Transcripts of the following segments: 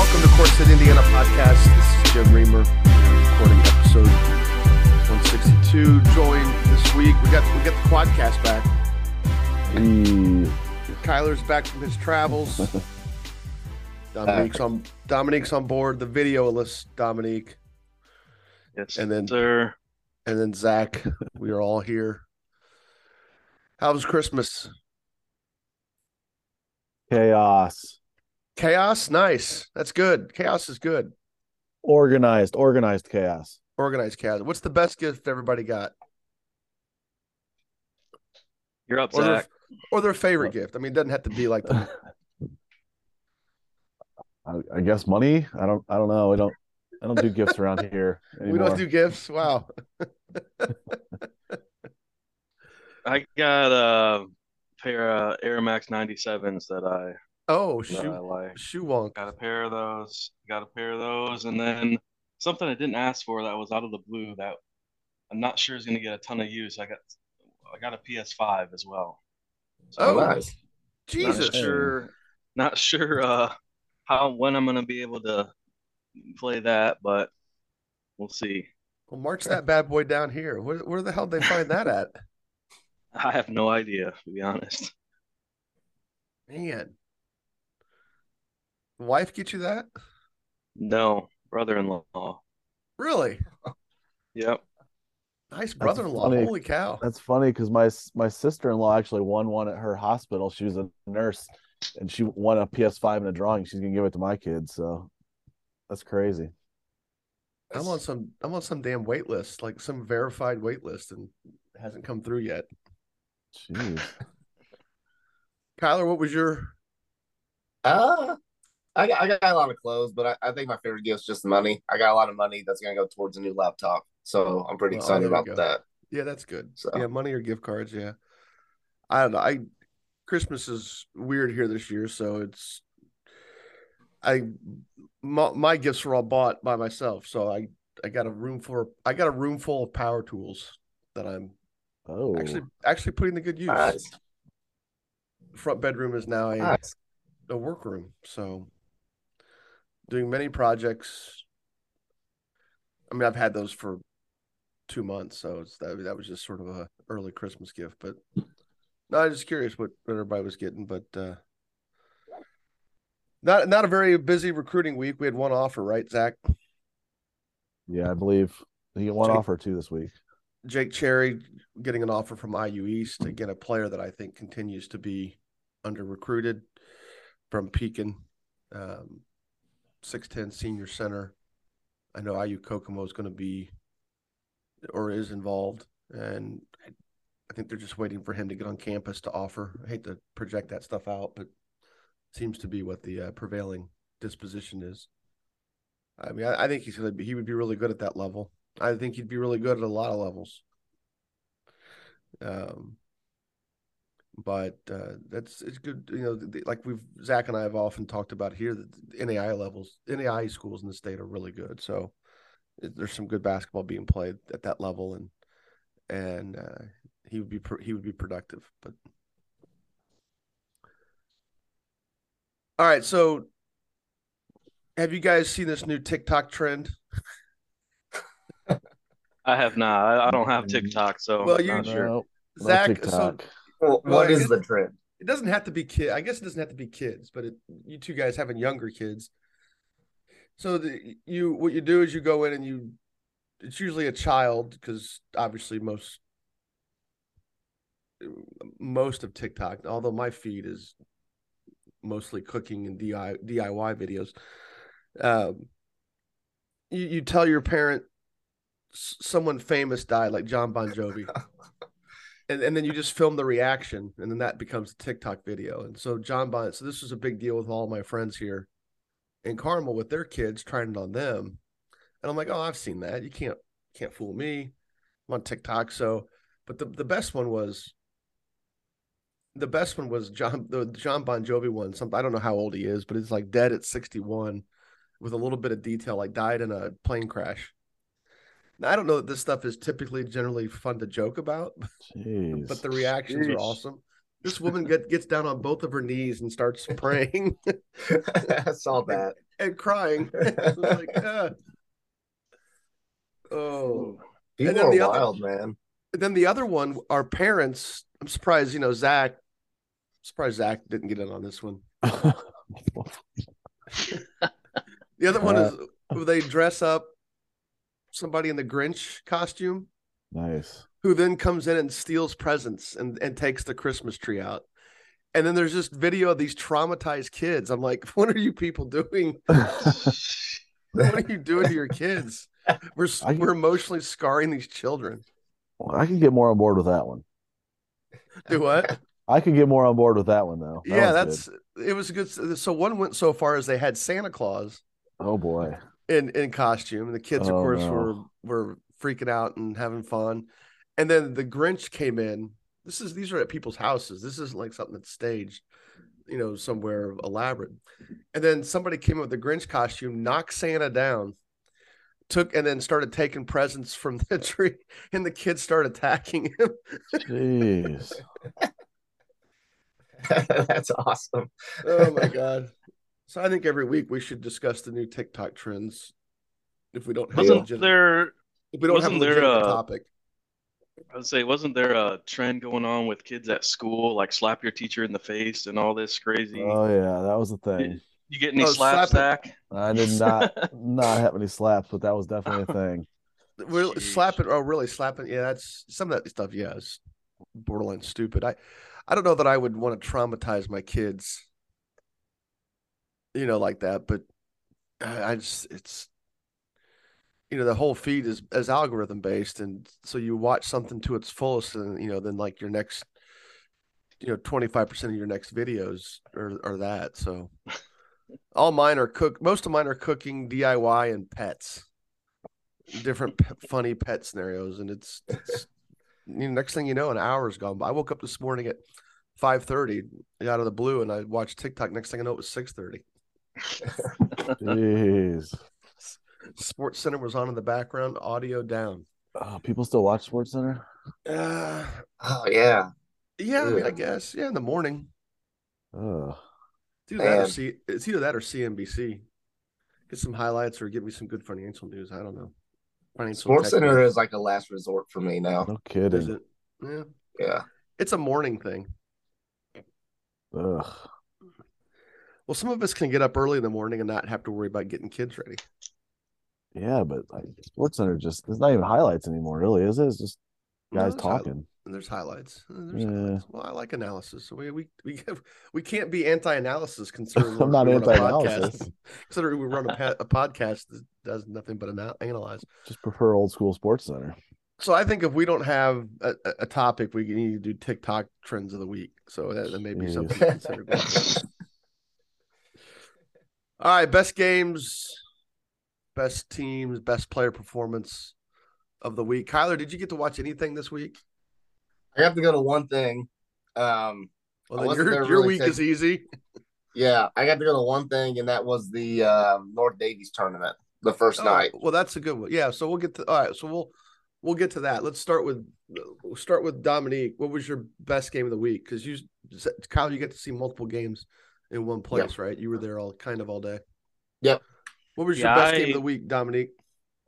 Welcome to Courtside Indiana podcast. This is Jim Reamer, recording episode 162. Joined this week, we got we got the quadcast back. Mm, Kyler's back from his travels. Dominique's on Dominique's on board. The videoless Dominique, Yes, And then- sir. and then Zach. We are all here. How was Christmas? chaos. Chaos, nice. That's good. Chaos is good. Organized, organized chaos. Organized chaos. What's the best gift everybody got, You're up, or their, Zach. or their favorite gift? I mean, it doesn't have to be like the I, I guess money. I don't. I don't know. I don't. I don't do gifts around here anymore. we don't do gifts. Wow. I got a pair of Air Max 97s that I Oh, that I shoe like. shoe wonk. Got a pair of those. Got a pair of those, and then something I didn't ask for that was out of the blue that I'm not sure is going to get a ton of use. I got I got a PS5 as well. Oh, nice. Jesus. sure, not sure uh, how when I'm going to be able to play that, but we'll see. Well, march that bad boy down here. Where, where the hell did they find that at? I have no idea, to be honest. Man. Wife get you that? No, brother-in-law. Really? Yep. Nice brother-in-law. Holy cow. That's funny because my my sister in law actually won one at her hospital. She was a nurse, and she won a PS5 in a drawing. She's gonna give it to my kids. So that's crazy. I'm on some I'm on some damn wait list, like some verified wait list, and hasn't come through yet. Jeez. Kyler, what was your Uh, I got, I got a lot of clothes, but I, I think my favorite gift is just money. I got a lot of money that's gonna go towards a new laptop, so I'm pretty Well, excited about go. that. Yeah, that's good. So Yeah, money or gift cards, yeah. I don't know. I Christmas is weird here this year, so it's I my, my gifts were all bought by myself, so I I got a room full I got a room full of power tools that I'm Oh, actually actually putting to good use. nice, Front bedroom is now a nice. a workroom, so doing many projects. I mean, I've had those for two months, so it's that that was just sort of a early Christmas gift. But no, I was just curious what, what everybody was getting, but uh not not a very busy recruiting week. We had one offer, right, Zach? yeah, I believe he got one Jake- offer too this week. Jake Cherry getting an offer from IU East. Again, a player that I think continues to be under recruited from Pekin, um, 6'10 senior center. I know IU Kokomo is going to be or is involved, and I, think they're just waiting for him to get on campus to offer. I hate to project that stuff out, but seems to be what the uh, prevailing disposition is. I mean, I, I think he's going to be, he would be really good at that level. I think he'd be really good at a lot of levels. Um, but uh, that's it's good. You know, the, like we've Zach and I have often talked about here that the NAIA levels, NAIA schools in the state are really good. So there's some good basketball being played at that level, and and uh, he would be pr- he would be productive. But all right, so have you guys seen this new TikTok trend? I have not. I, I don't have TikTok, so Well, I'm you- not sure. No, no Zach, so TikTok. Well, Well, what is guess- the trend? it doesn't have to be kid. I guess it doesn't have to be kids, but it, you two guys having younger kids. So the you what you do is you go in and you it's usually a child because obviously most most of TikTok, although my feed is mostly cooking and DIY, DIY videos. Um, you, you tell your parent someone famous died, like Jon Bon Jovi, and, and then you just film the reaction and then that becomes a TikTok video. And so John Bond, so this was a big deal with all my friends here in Carmel with their kids trying it on them. And I'm like, oh, I've seen that. You can't can't fool me. I'm on TikTok. So, but the, the best one was the best one was John the Jon Bon Jovi one. Something I don't know how old he is, but it's like dead at 61 with a little bit of detail, like died in a plane crash. Now, I don't know that this stuff is typically generally fun to joke about, Jeez. but the reactions are awesome. This woman get, gets down on both of her knees and starts praying I saw that. and crying. Like, ah. oh. People then are the other- wild, man. Then the other one, our parents. I'm surprised, you know, Zach. Surprised Zach didn't get in on this one. The other one is where they dress up somebody in the Grinch costume nice. who then comes in and steals presents and, and takes the Christmas tree out. And then there's just video of these traumatized kids. I'm like, what are you people doing? What are you doing to your kids? We're I- we're emotionally scarring these children. I can get more on board with that one. Do what? I could get more on board with that one though. That yeah, that's it was a good. So one went so far as they had Santa Claus oh boy. In in costume, and the kids, of Oh, course, no. were were freaking out and having fun. And then the Grinch came in. This is these are at people's houses. This isn't like something that's staged, you know, somewhere elaborate. And then somebody came up with the Grinch costume, knocked Santa down, took and then started taking presents from the tree, and the kids started attacking him. Jeez. That's awesome. Oh my god! So I think every week we should discuss the new TikTok trends. If we don't have Wasn't legit- there? if we don't have a there, uh, topic. I would say, wasn't there a trend going on with kids at school, like slap your teacher in the face and all this crazy? Oh yeah, that was the thing. you get any Oh, slap, slap Zach? I did not not have any slaps, but that was definitely a thing. Really Jeez. slapping oh really slapping yeah that's some of that stuff yeah is borderline stupid i i don't know that i would want to traumatize my kids you know like that but i just it's you know the whole feed is is algorithm based and so you watch something to its fullest and you know then like your next you know 25% of your next videos are, are that so. All mine are cook most of mine are cooking diy and pets. Different p- funny pet scenarios and it's, it's you know, next thing you know an hour's gone by. I woke up this morning at 5.30 out of the blue and i watched tiktok. Next thing i know it was 6.30 Jeez. sports center was on in the background audio down Oh, people still watch Sports Center? uh, Oh yeah. yeah i mean i guess yeah in the morning Oh, it's either, that or Man. C, it's either that or cnbc get some highlights or give me some good financial news i don't know financial Sports tech Center news. is like a last resort for me now. no is kidding. it yeah Yeah. it's a morning thing Ugh. Well some of us can get up early in the morning and not have to worry about getting kids ready Yeah, but like Sports Center just there's not even highlights anymore, really, is it? It's just guys hi- talking. And there's highlights. Uh, There's Yeah. highlights. Well, I like analysis. So we we we we can't be anti-analysis concerned. I'm not we run a anti-analysis. Considering we run a, pa- a podcast that does nothing but ana- analyze. Just prefer old school Sports Center. So I think if we don't have a, a- a topic, we need to do TikTok trends of the week. So that, that may be Jeez. something to consider. All right, best games, best teams, best player performance of the week. Kyler, did you get to watch anything this week? I have to go to one thing. Um, Well, then your your really week take- is easy. yeah, I got to go to one thing, and that was the um, North Daviess tournament, the first Oh, night. Well, that's a good one. Yeah. So we'll get to all right. So we'll we'll get to that. Let's start with we'll start with Dominique. What was your best game of the week? Because you, Kyle, you get to see multiple games in one place, right? You were there all kind of all day. Yep. What was Yeah, your best game of the week, Dominique?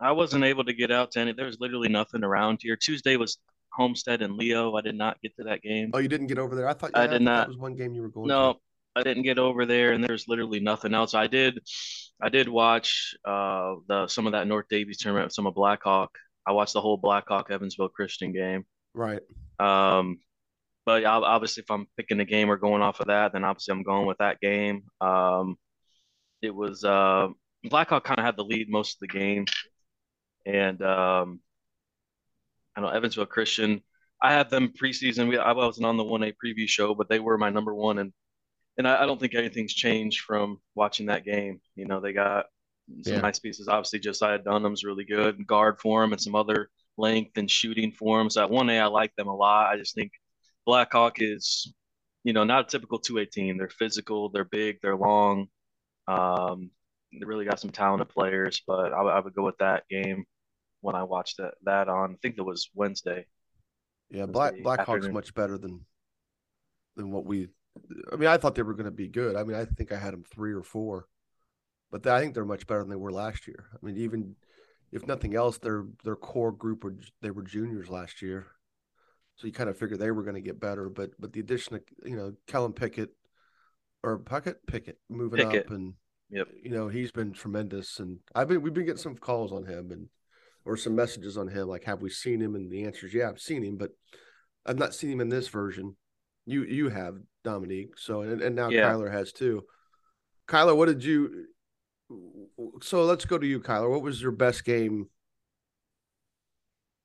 I wasn't able to get out to any. There was literally nothing around here. Tuesday was Homestead and Leo. I did not get to that game. Oh, you didn't get over there. I thought I yeah, did not. That was one game you were going. No, to. I didn't get over there, and there's literally nothing else. I did, I did watch uh the some of that North Daviess tournament, some of Blackhawk. I watched the whole Blackhawk Evansville Christian game. Right. Um, but obviously, if I'm picking a game or going off of that, then obviously I'm going with that game. Um, it was uh, Blackhawk kind of had the lead most of the game, and um, I know Evansville Christian. I had them preseason. We, I wasn't on the one A preview show, but they were my number one, and and I, I, don't think anything's changed from watching that game. You know, they got some yeah. nice pieces. Obviously, Josiah Dunham's really good guard for him, and some other length and shooting for him. So at one A, I like them a lot. I just think Blackhawk is, you know, not a typical two A team. They're physical, they're big, they're long. Um, they really got some talented players, but I, I would go with that game when I watched that that on. I think it was Wednesday. Yeah, Black Blackhawks much better than than what we. I mean, I thought they were going to be good. I mean, I think I had them three or four, but I think they're much better than they were last year. I mean, even if nothing else, their their core group were they were juniors last year, so you kind of figure they were going to get better. But but the addition of you know Kellen Pickett or Puckett Pickett moving Pickett. up and Yep. You know, he's been tremendous, and I've been we've been getting some calls on him and or some messages on him, like, have we seen him? And the answer is, yeah, I've seen him, but I've not seen him in this version. You you have Dominique, so and, and now yeah. Kyler has too. Kyler, what did you? So let's go to you, Kyler. What was your best game?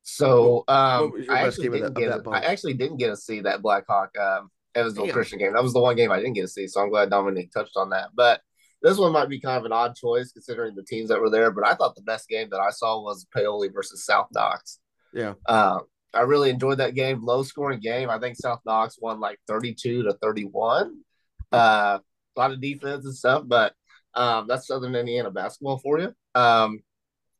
So um, I actually didn't get. A, I actually didn't get to see that Blackhawk um, Evansville. Christian game. That was the one game I didn't get to see. So I'm glad Dominique touched on that. But this one might be kind of an odd choice considering the teams that were there, but I thought the best game that I saw was Paoli versus South Knox. Yeah. Um, I really enjoyed that game. Low scoring game. I think South Knox won like 32 to 31. Uh, a lot of defense and stuff, but um, that's Southern Indiana basketball for you. Um,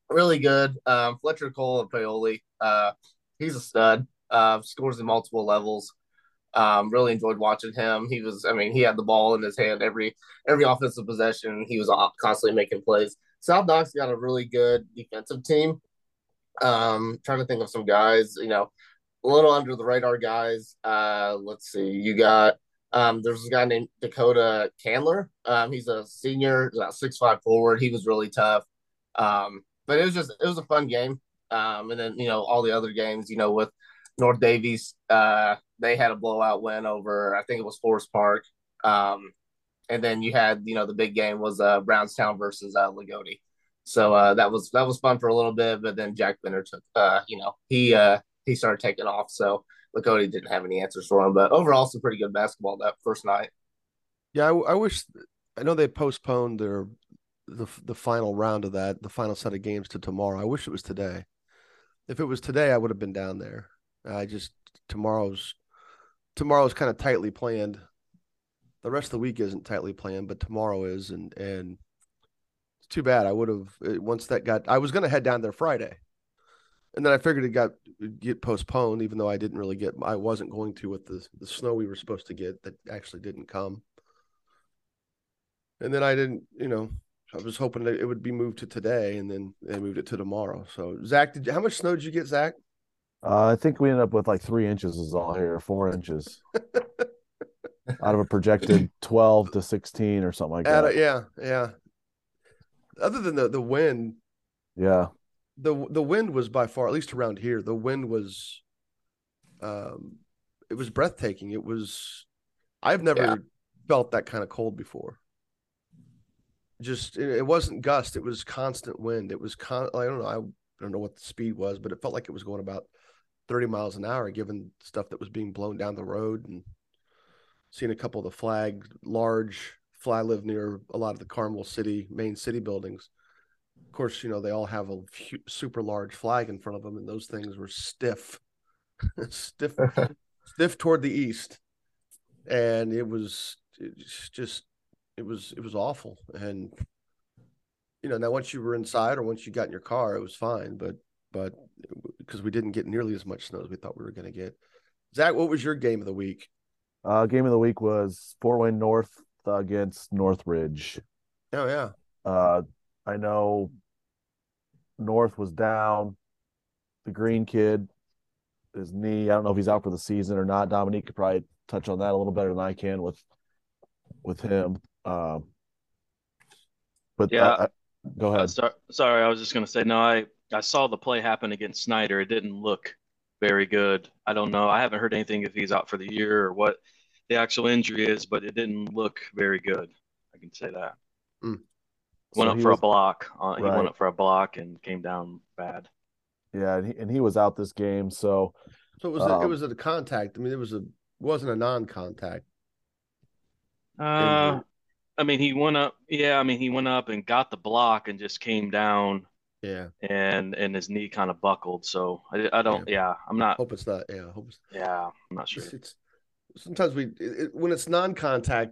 really good. Um, Fletcher Cole and Paoli. Uh, he's a stud. Uh, scores in multiple levels. Um, really enjoyed watching him. He was, I mean, he had the ball in his hand every every offensive possession. He was constantly making plays. South Knox got a really good defensive team. Um, trying to think of some guys, you know, a little under the radar guys. Uh, let's see, you got um, there's a guy named Dakota Candler. Um, he's a senior, about six five forward. He was really tough. Um, but it was just it was a fun game. Um, and then you know all the other games, you know, with North Daviess, uh, they had a blowout win over I think it was Forest Park. Um, and then you had you know the big game was uh, Brownstown versus uh, Loogootee. So uh, that was that was fun for a little bit, but then Jack Bender took uh, you know he uh, he started taking off, so Loogootee didn't have any answers for him. But overall, some pretty good basketball that first night. Yeah, I wish I know they postponed their the the final round of that, the final set of games to tomorrow. I wish it was today. If it was today, I would have been down there. I just tomorrow's tomorrow's kind of tightly planned. The rest of the week isn't tightly planned, but tomorrow is, and and it's too bad. I would have uh, once that got. I was going to head down there Friday, and then I figured it got get postponed, even though I didn't really get. I wasn't going to with the the snow we were supposed to get that actually didn't come. And then I didn't, you know, I was hoping that it would be moved to today, and then they moved it to tomorrow. So, Zach, did how much snow did you get, Zach? Uh, I think we ended up with like three inches is all here, four inches out of a projected twelve to sixteen or something like that. A, yeah, yeah. Other than the the wind, yeah, the the wind was by far, at least around here, the wind was, um, it was breathtaking. It was, I've never yeah. felt that kind of cold before. Just it, it wasn't gust; it was constant wind. It was con. I don't know. I don't know what the speed was, but it felt like it was going about 30 miles an hour, given stuff that was being blown down the road and seen a couple of the flag, large fly live near a lot of the Carmel City main city buildings. Of course, you know, they all have a super large flag in front of them, and those things were stiff, stiff, stiff toward the east. And it was just, it was, it was awful. And, you know, now once you were inside or once you got in your car, it was fine. But but because we didn't get nearly as much snow as we thought we were going to get. Zach, what was your game of the week? Uh, game of the week was Fort Wayne North against Northridge. Oh yeah. Uh, I know North was down. The green kid, his knee. I don't know if he's out for the season or not. Dominique could probably touch on that a little better than I can with with him. Um, but yeah, I, I, go ahead. Uh, sorry, I was just going to say no. I I saw the play happen against Snider. It didn't look very good. I don't know. I haven't heard anything if he's out for the year or what the actual injury is, but it didn't look very good. I can say that. Mm. Went so up for was, a block. Uh, right. He went up for a block and came down bad. Yeah, and he, and he was out this game. So So it was um, a, it was a contact. I mean, it was a wasn't a non-contact. Uh, I mean, he went up. Yeah, I mean, he went up and got the block and just came down. Yeah. And and his knee kind of buckled. So I, I don't. Yeah. yeah, I'm not. Hope it's not. Yeah. Hope it's. Yeah, I'm not sure. It's, it's sometimes we it, when it's non-contact,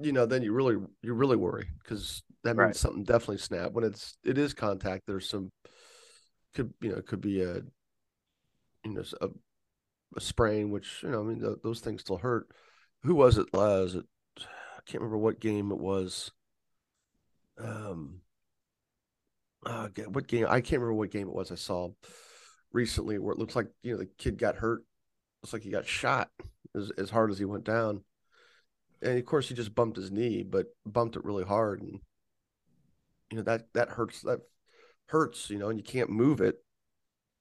you know, then you really you really worry because that means right. something definitely snapped. When it's it is contact, there's some could you know it could be a you know a, a sprain, which you know I mean th- those things still hurt. Who was it? Uh, was it? Can't remember what game it was. Um, uh, what game? I can't remember what game it was. I saw recently where it looks like you know the kid got hurt. Looks like he got shot as as hard as he went down, and of course he just bumped his knee, but bumped it really hard, and you know that that hurts. That hurts, you know, and you can't move it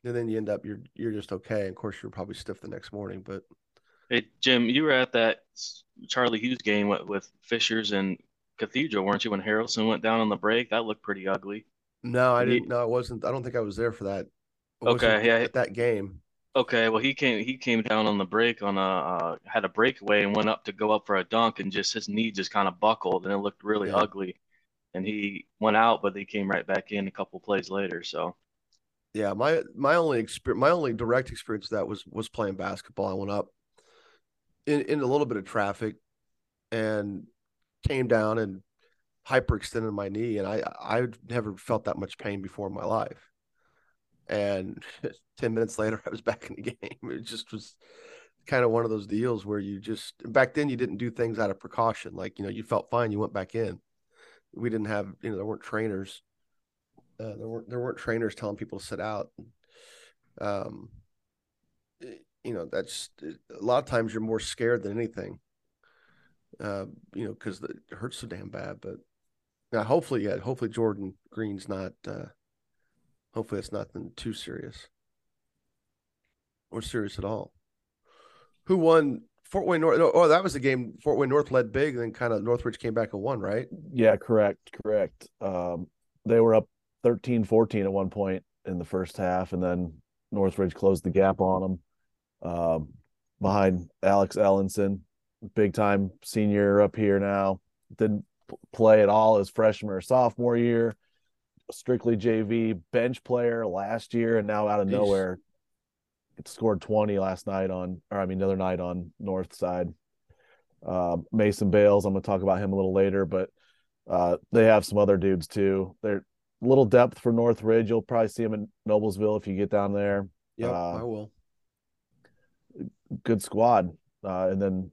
and then you end up you're you're just okay. And of course, you're probably stiff the next morning. But hey, Jim, you were at that Charlie Hughes game with, with Fishers and Cathedral, weren't you? When Harrelson went down on the break, that looked pretty ugly. No, I didn't. No, I wasn't. I don't think I was there for that. Okay, yeah, at that game. Okay, well he came he came down on the break on a uh, had a breakaway and went up to go up for a dunk and just his knee just kind of buckled and it looked really yeah. ugly, and he went out but he came right back in a couple plays later. So yeah, my my only experience, my only direct experience of that was was playing basketball. I went up in in a little bit of traffic and came down and hyperextended my knee, and I I've never felt that much pain before in my life. And ten minutes later, I was back in the game. It just was kind of one of those deals where you just back then you didn't do things out of precaution. Like you know, you felt fine, you went back in. We didn't have you know there weren't trainers uh, there weren't there weren't trainers telling people to sit out. Um, you know, that's a lot of times you're more scared than anything. Uh, you know, because it hurts so damn bad. But now, hopefully, yeah, hopefully Jordan Green's not. Uh, hopefully, it's nothing too serious or serious at all. Who won Fort Wayne North? Oh, that was the game. Fort Wayne North led big, then kind of Northridge came back and won, right? Yeah, correct, correct. Um, they were up 13 14 at one point in the first half, and then Northridge closed the gap on them um, behind Alex Ellenson, big time senior up here now. Didn't play at all as freshman or sophomore year, strictly JV bench player last year, and now out of nowhere, it scored 20 last night on, or I mean, the other night on North Side. Uh, Mason Bales, I'm going to talk about him a little later, but uh, they have some other dudes too. They're a little depth for Northridge. You'll probably see him in Noblesville if you get down there. Yeah, uh, I will. Good squad. Uh, and then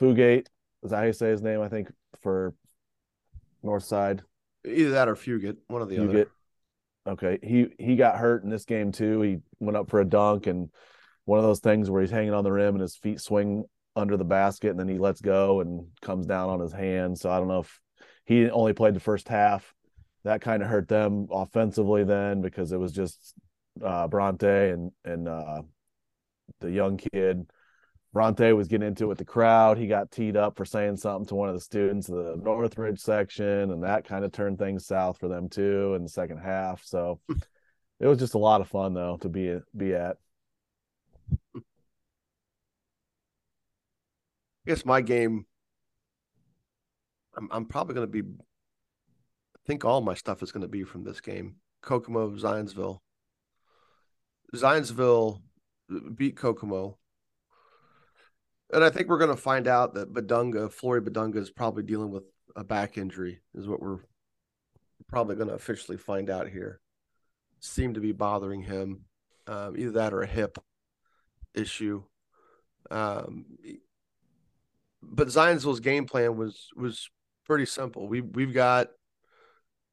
Fugate, is that how you say his name? I think for North Side. Either that or Fugate, one of the Fugate. other. Okay. He he got hurt in this game too. He went up for a dunk and one of those things where he's hanging on the rim and his feet swing under the basket and then he lets go and comes down on his hand. So I don't know if he only played the first half that kind of hurt them offensively then because it was just uh, Bronte and and uh, the young kid. Bronte was getting into it with the crowd. He got teed up for saying something to one of the students of the Northridge section, and that kind of turned things south for them too in the second half. So it was just a lot of fun though to be be at. I guess my game. I'm I'm probably going to be I think all my stuff is going to be from this game. Kokomo, Zionsville. Zionsville beat Kokomo. And I think we're going to find out that Bidunga, Flory Bidunga, is probably dealing with a back injury, is what we're probably going to officially find out here. Seemed to be bothering him, um, either that or a hip issue. Um, but Zionsville's game plan was was pretty simple. We we've got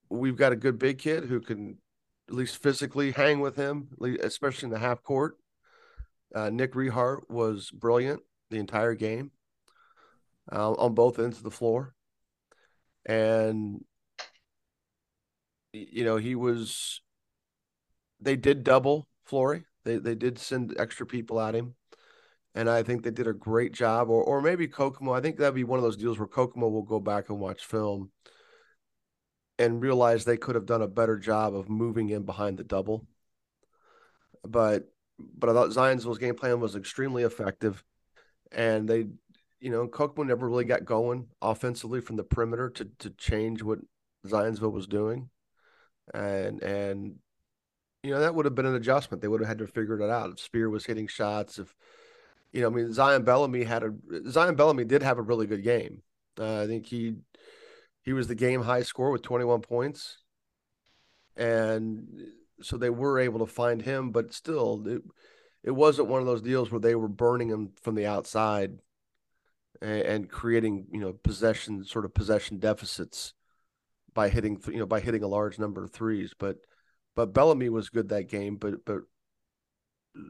we've got a good big kid who can at least physically hang with him, especially in the half court. Uh, Nick Rehart was brilliant the entire game uh, on both ends of the floor. And, you know, he was, they did double Flory. They, they did send extra people at him. And I think they did a great job. Or, or maybe Kokomo. I think that'd be one of those deals where Kokomo will go back and watch film and realize they could have done a better job of moving in behind the double. But but I thought Zionsville's game plan was extremely effective, and they, you know, Kokomo never really got going offensively from the perimeter to to change what Zionsville was doing, and and you know that would have been an adjustment. They would have had to figure it out. If Spear was hitting shots, if you know, I mean, Zion Bellamy had a Zion Bellamy did have a really good game. Uh, I think he he was the game high score with 21 points, and so they were able to find him. But still, it it wasn't one of those deals where they were burning him from the outside and, and creating you know possession sort of possession deficits by hitting you know by hitting a large number of threes. But but Bellamy was good that game. But but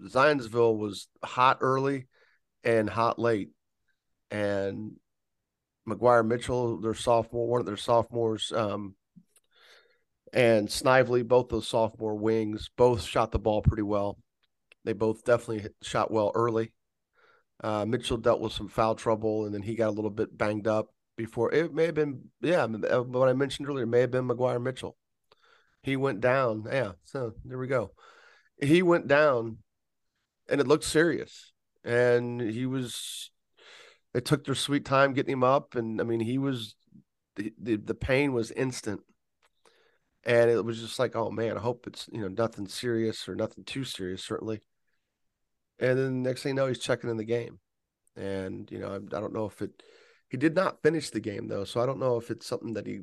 Zionsville was hot early and hot late, and McGuire Mitchell, their sophomore, one of their sophomores, um, and Snively, both those sophomore wings, both shot the ball pretty well. They both definitely shot well early. Uh, Mitchell dealt with some foul trouble, and then he got a little bit banged up before. It may have been, yeah, uh, what I mentioned earlier may have been McGuire Mitchell. He went down. Yeah, so there we go. He went down, and it looked serious. And he was they took their sweet time getting him up, and I mean, he was the the, the pain was instant, and it was just like, oh man, I hope it's you know nothing serious or nothing too serious, certainly. And then next thing you know, he's checking in the game, and you know, I, I don't know if it. He did not finish the game though, so I don't know if it's something that he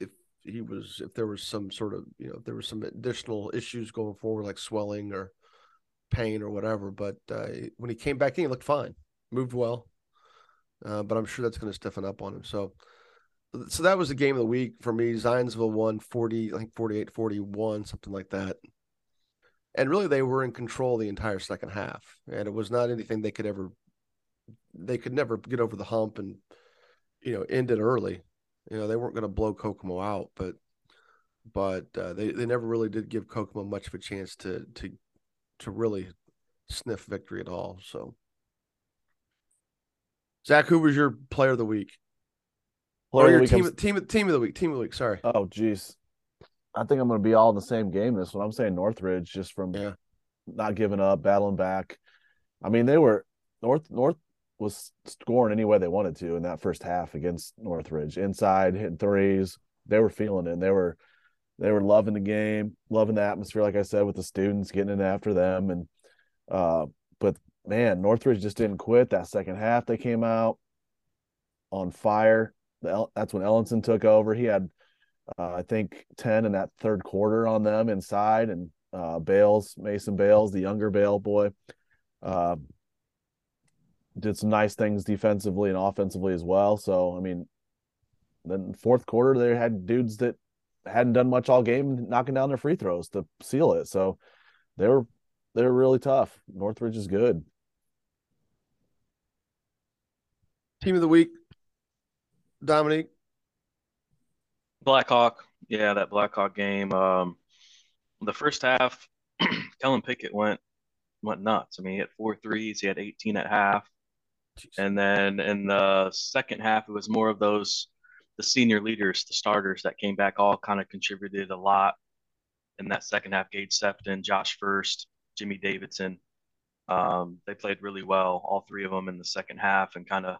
if he was if there was some sort of you know if there was some additional issues going forward like swelling or pain or whatever. But uh, when he came back in, he looked fine moved well, uh, but I'm sure that's going to stiffen up on him. So, so that was the game of the week for me. Zionsville won 40, I think 48 41, something like that. And really, they were in control the entire second half. And it was not anything they could ever, they could never get over the hump and, you know, end it early. You know, they weren't going to blow Kokomo out, but, but uh, they, they never really did give Kokomo much of a chance to, to, to really sniff victory at all. So, Zach, who was your player of the week? Player or your team, I'm... team, team of the week. Team of the week. Sorry. Oh, geez. I think I'm going to be all in the same game. This one, I'm saying Northridge, just from yeah. not giving up, battling back. I mean, they were North North was scoring any way they wanted to in that first half against Northridge. Inside, hitting threes. They were feeling it. They were they were loving the game, loving the atmosphere, like I said, with the students getting in after them. And uh, but man, Northridge just didn't quit. That second half, they came out on fire. That's when Ellenson took over. He had, uh, I think, 10 in that third quarter on them inside. And uh, Bales, Mason Bales, the younger Bale boy, uh, did some nice things defensively and offensively as well. So, I mean, then fourth quarter, they had dudes that hadn't done much all game knocking down their free throws to seal it. So they were they're really tough. Northridge is good. Team of the week, Dominique. Blackhawk. Yeah, that Blackhawk game. Um, the first half, Kellen Pickett went went nuts. I mean, he had four threes. He had 18 at half. Jeez. And then in the second half, it was more of those the senior leaders, the starters that came back, all kind of contributed a lot in that second half. Gage Sefton, Josh First, Jimmy Davidson. Um, they played really well, all three of them in the second half, and kind of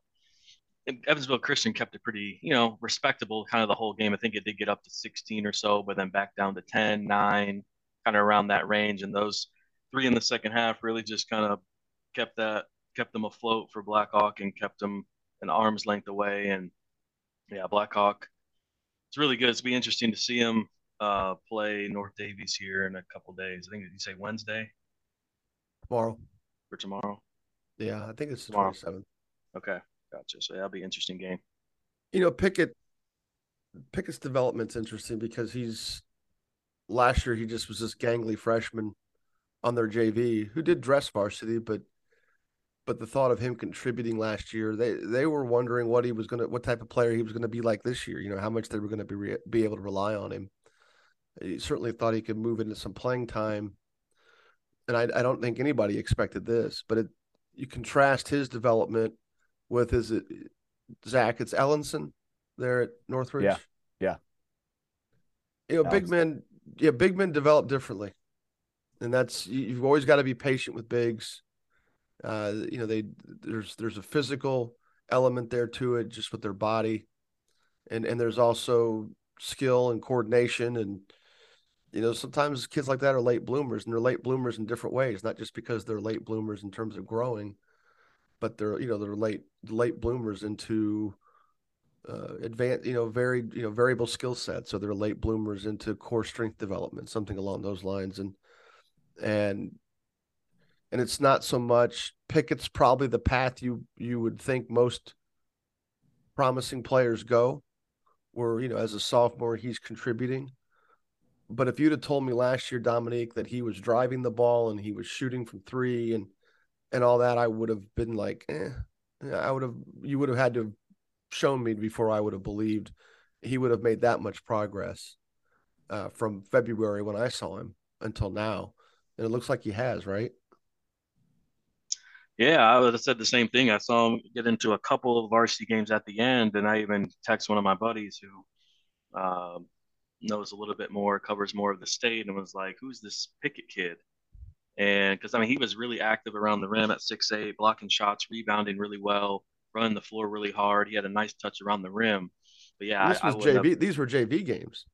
Evansville Christian kept it pretty, you know, respectable kind of the whole game. I think it did get up to 16 or so, but then back down to 10, 9, kind of around that range. And those three in the second half really just kind of kept that, kept them afloat for Blackhawk and kept them an arm's length away. And yeah, Blackhawk, it's really good. It's be interesting to see them uh, play North Daviess here in a couple days. I think you say Wednesday? Tomorrow. For tomorrow? Yeah, I think it's tomorrow. 27th. Okay. Gotcha. So that'll be an interesting game. You know, Pickett Pickett's development's interesting because he's last year he just was this gangly freshman on their JV who did dress varsity, but but the thought of him contributing last year, they they were wondering what he was gonna, what type of player he was gonna be like this year. You know, how much they were gonna be re- be able to rely on him. He certainly thought he could move into some playing time, and I, I don't think anybody expected this. But it, you contrast his development with is it Zach? It's Ellenson there at Northridge. Yeah, yeah. You know, big men. Yeah, big men develop differently, and that's you've always got to be patient with bigs. Uh, you know, they there's there's a physical element there to it, just with their body, and and there's also skill and coordination, and you know sometimes kids like that are late bloomers, and they're late bloomers in different ways, not just because they're late bloomers in terms of growing, but they're you know they're late late bloomers into uh, advanced, you know, very, you know, variable skill sets. So they're late bloomers into core strength development, something along those lines. And, and, and it's not so much Pickett's probably the path you, you would think most promising players go where, you know, as a sophomore, he's contributing. But if you'd have told me last year, Dominique, that he was driving the ball and he was shooting from three and, and all that, I would have been like, eh, I would have, you would have had to have shown me before I would have believed he would have made that much progress uh, from February when I saw him until now. And it looks like he has, right? Yeah, I would have said the same thing. I saw him get into a couple of varsity games at the end, and I even text one of my buddies who um, knows a little bit more, covers more of the state, and was like, "Who's this Pickett kid?" And because I mean, he was really active around the rim at six eight, blocking shots, rebounding really well running the floor really hard. He had a nice touch around the rim. But yeah, this I, was I JV. Have... These were JV games.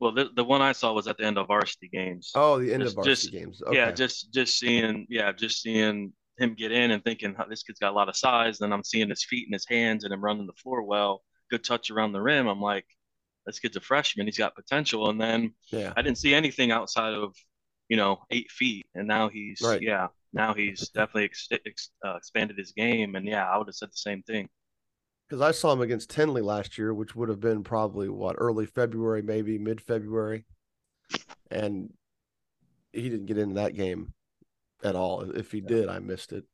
Well, the the one I saw was at the end of varsity games. Oh, the end just, of varsity just, games. Okay. Yeah, just just seeing yeah, just seeing him get in and thinking this kid's got a lot of size. Then I'm seeing his feet and his hands and him running the floor well. Good touch around the rim. I'm like, this kid's a freshman. He's got potential. And then yeah, I didn't see anything outside of you know eight feet, and now he's right. yeah now he's definitely ex- ex- uh, expanded his game. And yeah, I would have said the same thing. Because I saw him against Tenley last year, which would have been probably what early February, maybe mid February, and he didn't get into that game at all. If he did, I missed it.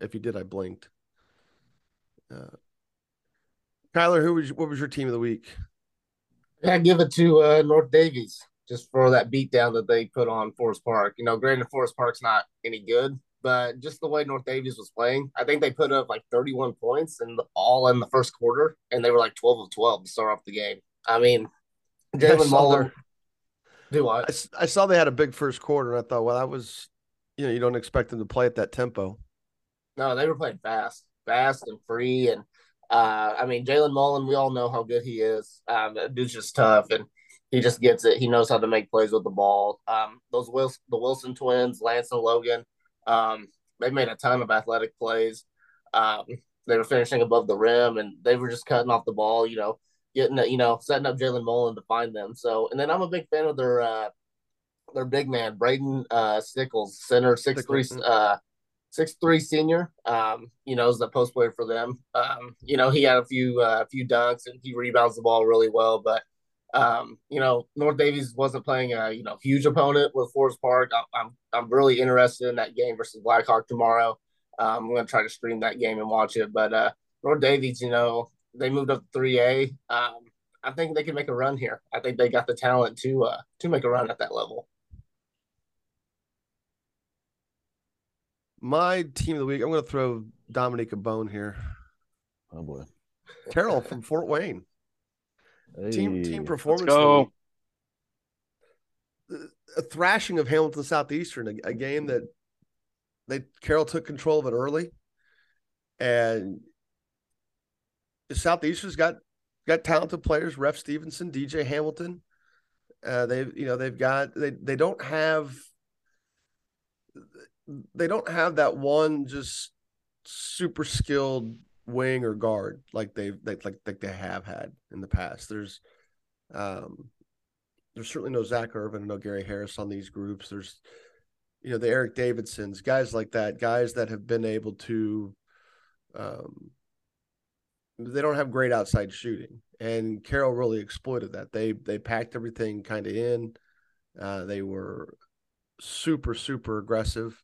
If he did, I blinked. Uh, Kyler, who was what was your team of the week? I give it to uh, North Daviess just for that beatdown that they put on Forest Park. You know, granted, Forest Park's not any good, but just the way North Daviess was playing, I think they put up like 31 points and all in the first quarter, and they were like 12 of 12 to start off the game. I mean, Jalen Muller. Do what? I, I saw they had a big first quarter, and I thought, well, that was, you know, you don't expect them to play at that tempo. No, they were playing fast, fast and free, and uh, I mean, Jalen Mullen, we all know how good he is. Um, dude's just tough, and he just gets it. He knows how to make plays with the ball. Um, those Wilson, the Wilson twins, Lance and Logan, um, they made a ton of athletic plays. Um, they were finishing above the rim, and they were just cutting off the ball. You know, getting you know setting up Jalen Mullen to find them. So, and then I'm a big fan of their uh, their big man Braden uh, Stickles, center six three uh, six three senior. Um, you know, is the post player for them. Um, you know, he had a few uh, a few dunks and he rebounds the ball really well, but um, you know, North Daviess wasn't playing a you know huge opponent with Forest Park. I, am I'm, I'm really interested in that game versus Blackhawk tomorrow. Um, I'm going to try to stream that game and watch it. But uh, North Daviess, you know, they moved up to 3A. Um, I think they can make a run here. I think they got the talent to uh, to make a run at that level. My team of the week. I'm going to throw Dominique a bone here. Oh boy, Carroll from Fort Wayne. Hey, team team performance. go. A thrashing of Hamilton Southeastern, a, a game that they Carroll took control of it early, and Southeastern's got got talented players. Ref Stevenson, DJ Hamilton. Uh, they've you know they've got they they don't have they don't have that one just super skilled wing or guard like they've they, like like they have had in the past. There's um there's certainly no Zach Irvin, no Gary Harris on these groups. There's you know the Eric Davidsons, guys like that, guys that have been able to um they don't have great outside shooting. And Carroll really exploited that. They they packed everything kind of in. Uh, they were super super aggressive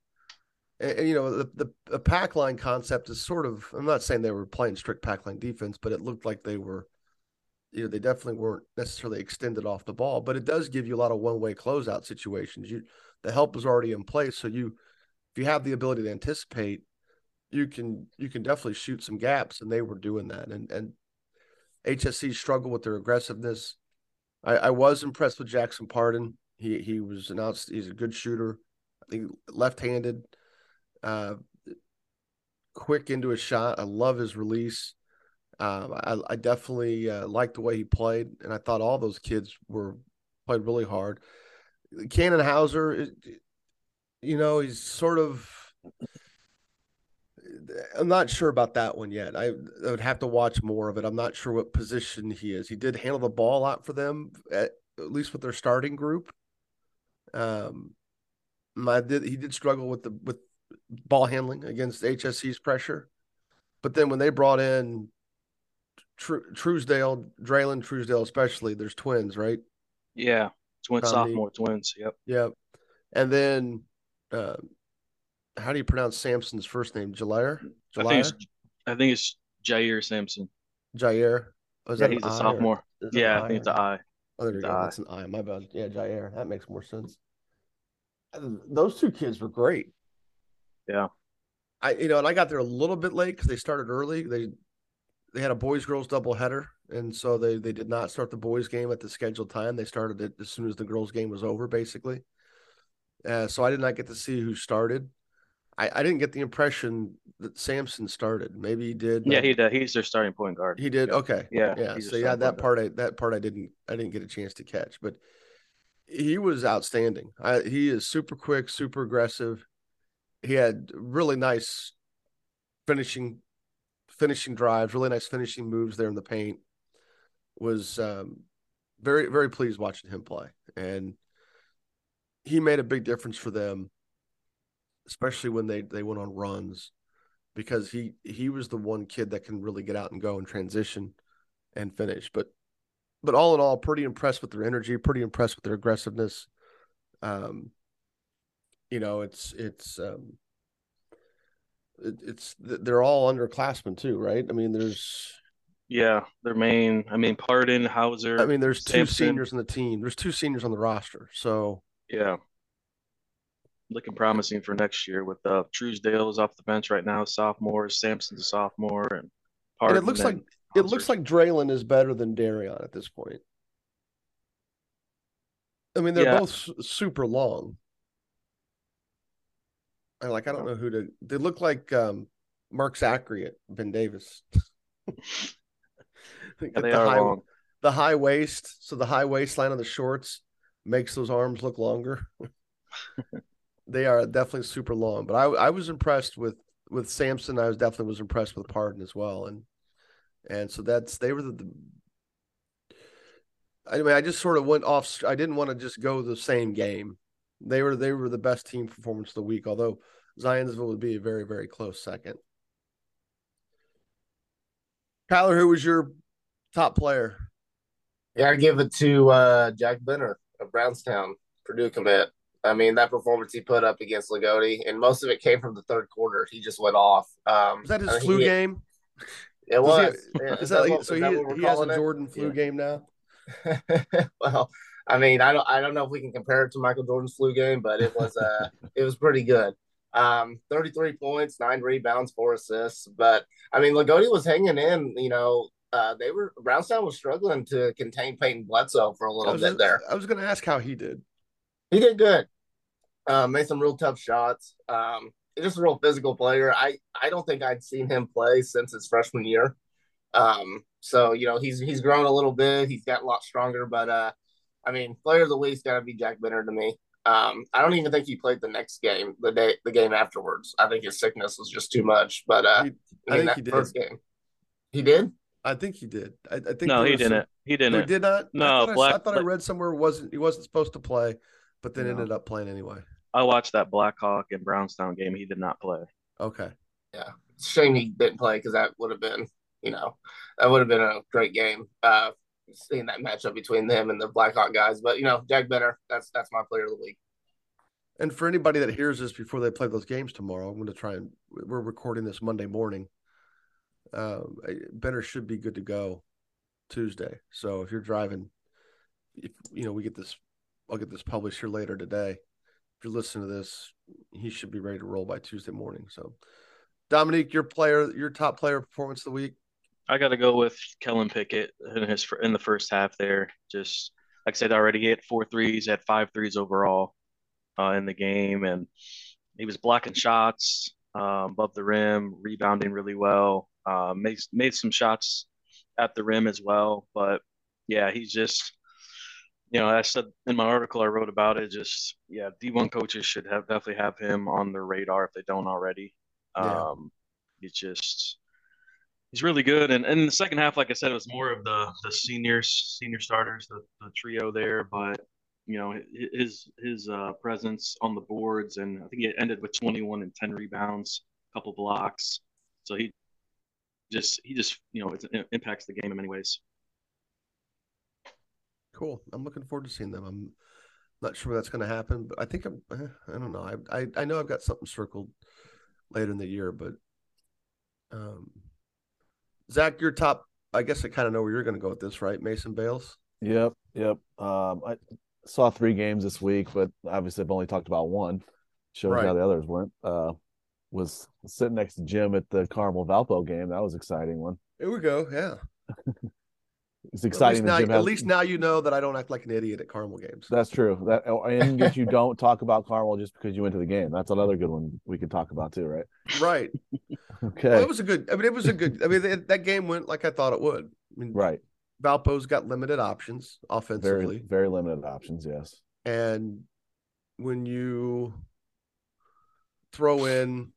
and, you know the, the, the pack line concept is sort of i'm not saying they were playing strict pack line defense but it looked like they were you know they definitely weren't necessarily extended off the ball but it does give you a lot of one way closeout situations you the help is already in place so you if you have the ability to anticipate you can you can definitely shoot some gaps and they were doing that and and hse struggled with their aggressiveness i, I was impressed with jackson pardon He he was announced. He's a good shooter. I think left-handed, uh, quick into his shot. I love his release. Um, I, I definitely uh, liked the way he played, and I thought all those kids were played really hard. Cannon Hauser, you know, he's sort of. I'm not sure about that one yet. I, I, would have to watch more of it. I'm not sure what position he is. He did handle the ball out for them, at, at least with their starting group. Um, I did. He did struggle with the with ball handling against HSE's pressure, but then when they brought in Tr- Truesdale, Draylen Truesdale, especially, there's twins, right? Yeah, twin sophomore twins. Yep. Yep. And then, uh, how do you pronounce Sampson's first name? Jalaire. I think it's I think it's Jair Sampson. Jair. Oh, yeah, he's a sophomore. Yeah, I think it's an I. Oh, there you go. That's an I. My bad. Yeah, Jair. That makes more sense. Those two kids were great. Yeah. I you know, and I got there a little bit late because they started early. They they had a boys girls double header, and so they they did not start the boys game at the scheduled time. They started it as soon as the girls game was over, basically. Uh, so I did not get to see who started. I, I didn't get the impression that Sampson started. Maybe he did. Yeah, he did. He's their starting point guard. He did. Okay. Yeah. Yeah. So yeah, that part I that part I didn't I didn't get a chance to catch, but he was outstanding. I, he is super quick, super aggressive. He had really nice finishing finishing drives, really nice finishing moves there in the paint. Was um, very very pleased watching him play, and he made a big difference for them, especially when they they went on runs, because he he was the one kid that can really get out and go and transition and finish. But but all in all, pretty impressed with their energy, pretty impressed with their aggressiveness. Um, you know, it's it's um, it, it's they're all underclassmen too, right? I mean, there's yeah, their main. I mean, Pardon, Hauser. I mean, there's two Sampson. seniors in the team. There's two seniors on the roster, so yeah, looking promising for next year. With uh, Truesdale is off the bench right now, sophomore. Sampson's a sophomore, and and it looks like it looks like Draylen is better than Darion at this point. I mean, they're yeah. both super long. I like I don't know who to. They look like um, Mark Zachary at Ben Davis. yeah, they the are high, long. The high waist, so the high waistline on the shorts makes those arms look longer. they are definitely super long, but I I was impressed with with Samson. I was definitely was impressed with Pardon as well, and and so that's they were the, the anyway. I just sort of went off. I didn't want to just go the same game they were they were the best team performance of the week, although Zionsville would be a very, very close second. Kyler, who was your top player? Yeah, I give it to uh, Jack Benner of Brownstown, Purdue commit. I mean, that performance he put up against Loogootee, and most of it came from the third quarter. He just went off. Um, was that his flu he, game? It was. He, is, is, that, that what, so? Is he, he has a Jordan it? flu yeah. game now. well, I mean, I don't I don't know if we can compare it to Michael Jordan's flu game, but it was uh it was pretty good. Um, 33 points, nine rebounds, four assists. But I mean, Loogootee was hanging in, you know. Uh, they were Brownstown was struggling to contain Peyton Bledsoe for a little bit just, there. I was going to ask how he did. He did good. Uh, made some real tough shots. Um, just a real physical player. I I don't think I'd seen him play since his freshman year. Um, so you know he's he's grown a little bit. He's got a lot stronger, but uh, I mean, player of the week's got to be Jack Benner to me. Um, I don't even think he played the next game, the day, the game afterwards. I think his sickness was just too much. But uh, he, I, I mean, think he did. Game, he did. I think he did. I, I think no, he didn't. Some, he didn't. He did not. No, I thought, Black, I, I, thought I read somewhere wasn't he wasn't supposed to play, but then no. ended up playing anyway. I watched that Blackhawk and Brownstown game. He did not play. Okay. Yeah, shame he didn't play because that would have been, you know, that would have been a great game. Uh, seeing that matchup between them and the Blackhawk guys. But you know, Jack Benner, that's that's my player of the week. And for anybody that hears this before they play those games tomorrow, I'm going to try and we're recording this Monday morning. Uh, Benner should be good to go Tuesday. So if you're driving, if you know we get this, I'll get this published here later today. If you're listening to this, he should be ready to roll by Tuesday morning. So, Dominique, your player, your top player performance of the week. I got to go with Kellen Pickett in his in the first half. There, just like I said already, he had four threes, had five threes overall uh, in the game, and he was blocking shots um, above the rim, rebounding really well. Uh, made made some shots at the rim as well, but yeah, he's just you know, I said in my article I wrote about it, just yeah, D1 coaches should have definitely have him on their radar if they don't already. Yeah. Um, he's just he's really good, and, and in the second half, like I said, it was more of the the seniors, senior starters, the, the trio there, but you know his his uh, presence on the boards, and I think he ended with 21 and 10 rebounds, a couple blocks, so he just he just you know it impacts the game in many ways. Cool. I'm looking forward to seeing them. I'm not sure that's going to happen, but I think I'm. eh, I don't know. I, I I know I've got something circled later in the year, but um, Zach, your top. I guess I kind of know where you're going to go with this, right? Mason Bales. Yep, yep. Um, I saw three games this week, but obviously I've only talked about one. Shows Right. how the others went. Uh, was sitting next to Jim at the Carmel Valpo game. That was an exciting one. Here we go. Yeah. It's At least exciting now, at least now you know that I don't act like an idiot at Carmel games. That's true. That oh, and that you don't talk about Carmel just because you went to the game. That's another good one we could talk about too, right? Right. Okay. Well, it was a good. I mean, it was a good. I mean, that, that game went like I thought it would. I mean, right. Valpo's got limited options Very offensively, very limited options. Yes. and when you throw in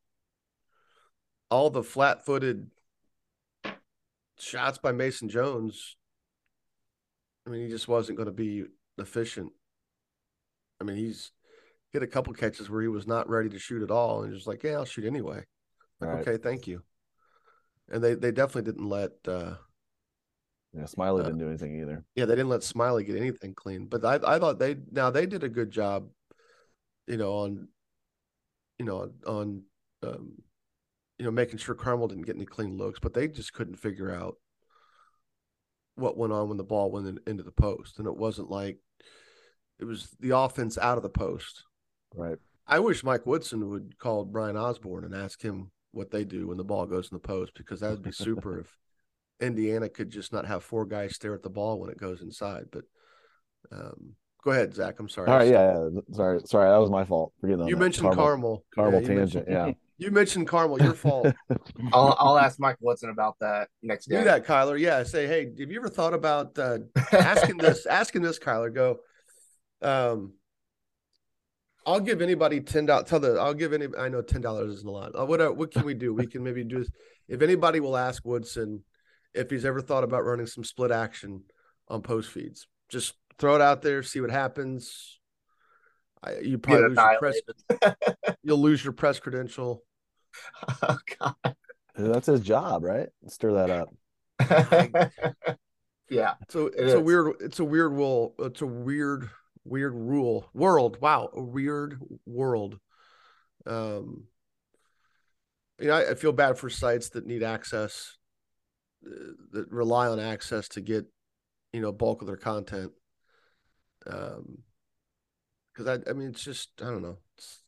all the flat-footed shots by Mason Jones, I mean, he just wasn't going to be efficient. I mean, he's hit a couple catches where he was not ready to shoot at all, and just like, yeah, I'll shoot anyway. Like, Right. okay, thank you. And they they definitely didn't let. uh Yeah. Smiley Uh, didn't do anything either. yeah, they didn't let Smiley get anything clean. But I I thought they now they did a good job, you know, on you know, on um you know, making sure Carmel didn't get any clean looks, but they just couldn't figure out what went on when the ball went in, into the post. And it wasn't like it was the offense out of the post. Right. I wish Mike Woodson would call Brian Osborne and ask him what they do when the ball goes in the post because that would be super if Indiana could just not have four guys stare at the ball when it goes inside. But um, go ahead, Zach. I'm sorry. All right. Yeah, yeah. Sorry. Sorry. That was my fault. Forget that. You mentioned Carmel. Carmel Yeah, tangent. mentioned- Yeah. You mentioned Carmel. Your fault. I'll, I'll ask Mike Woodson about that next Do that, Kyler. Yeah. Say, hey, have you ever thought about uh, asking this? asking this, Kyler. Go. Um, I'll give anybody ten dollars. Tell the. I'll give any. I know ten dollars isn't a lot. Uh, what uh, What can we do? We can maybe do this. If anybody will ask Woodson if he's ever thought about running some split action on post feeds, just throw it out there, see what happens. I, you probably lose your press. You'll lose your press credential. Oh, God. That's his job, right? Stir that up. yeah. So It it's a is. weird. It's a weird rule. It's a weird, weird rule. World. Wow, a weird world. Um, you know, I, I feel bad for sites that need access, uh, that rely on access to get, you know, bulk of their content. Um, because I, I mean, it's just I don't know. It's,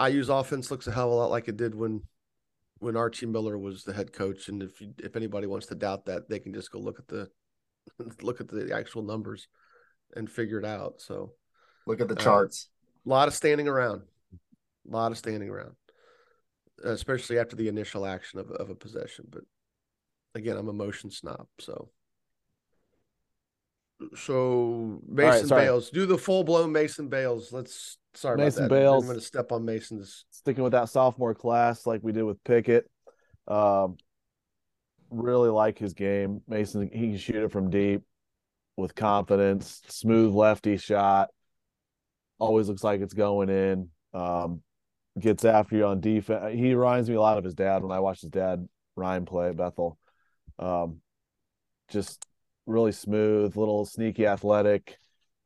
I use offense looks a hell of a lot like it did when when Archie Miller was the head coach. And if you, if anybody wants to doubt that, they can just go look at the look at the actual numbers and figure it out. So Look at the Uh, charts. a lot of standing around, a lot of standing around, especially after the initial action of, of a possession. But again, I'm a motion snob, so. So Mason sorry. Bales, do the full blown Mason Bales. Let's sorry Mason about that. Bales. I'm going to step on Mason's. Sticking with that sophomore class like we did with Pickett. Um, really like his game. Mason, he can shoot it from deep with confidence. Smooth lefty shot. Always looks like it's going in. Um, gets after you on defense. He reminds me a lot of his dad when I watched his dad Ryan play at Bethel. Um, just really smooth, little sneaky athletic.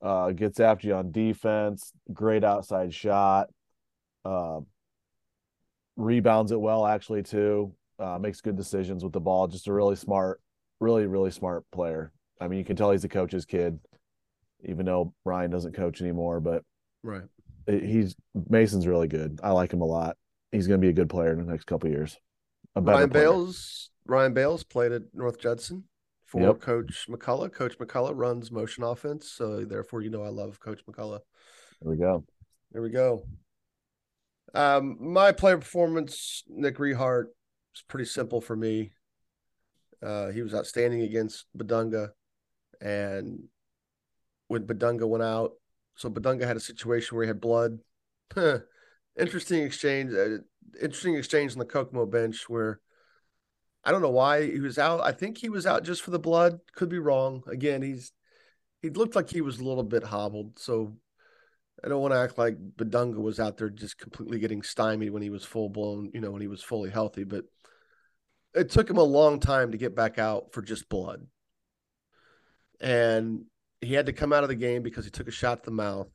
Uh, gets after you on defense. Great outside shot. Uh, rebounds it well, actually, too. Uh, makes good decisions with the ball. Just a really smart, really, really smart player. I mean, you can tell he's a coach's kid, even though Ryan doesn't coach anymore. But Right. he's Mason's really good. I like him a lot. He's going to be a good player in the next couple of years. A better Ryan player. Bales. Ryan Bales played at North Judson for Yep. Coach McCullough. Coach McCullough runs motion offense, so therefore, you know, I love Coach McCullough. There we go. There we go. Um, my player performance, Nick Rehart, is pretty simple for me. Uh, he was outstanding against Bidunga, and when Bidunga went out, so Bidunga had a situation where he had blood. interesting exchange. Uh, interesting exchange on the Kokomo bench where I don't know why he was out. I think he was out just for the blood. Could be wrong. Again, he's he looked like he was a little bit hobbled. So I don't want to act like Bidunga was out there just completely getting stymied when he was full blown, you know, when he was fully healthy. But it took him a long time to get back out for just blood. And he had to come out of the game because he took a shot to the mouth.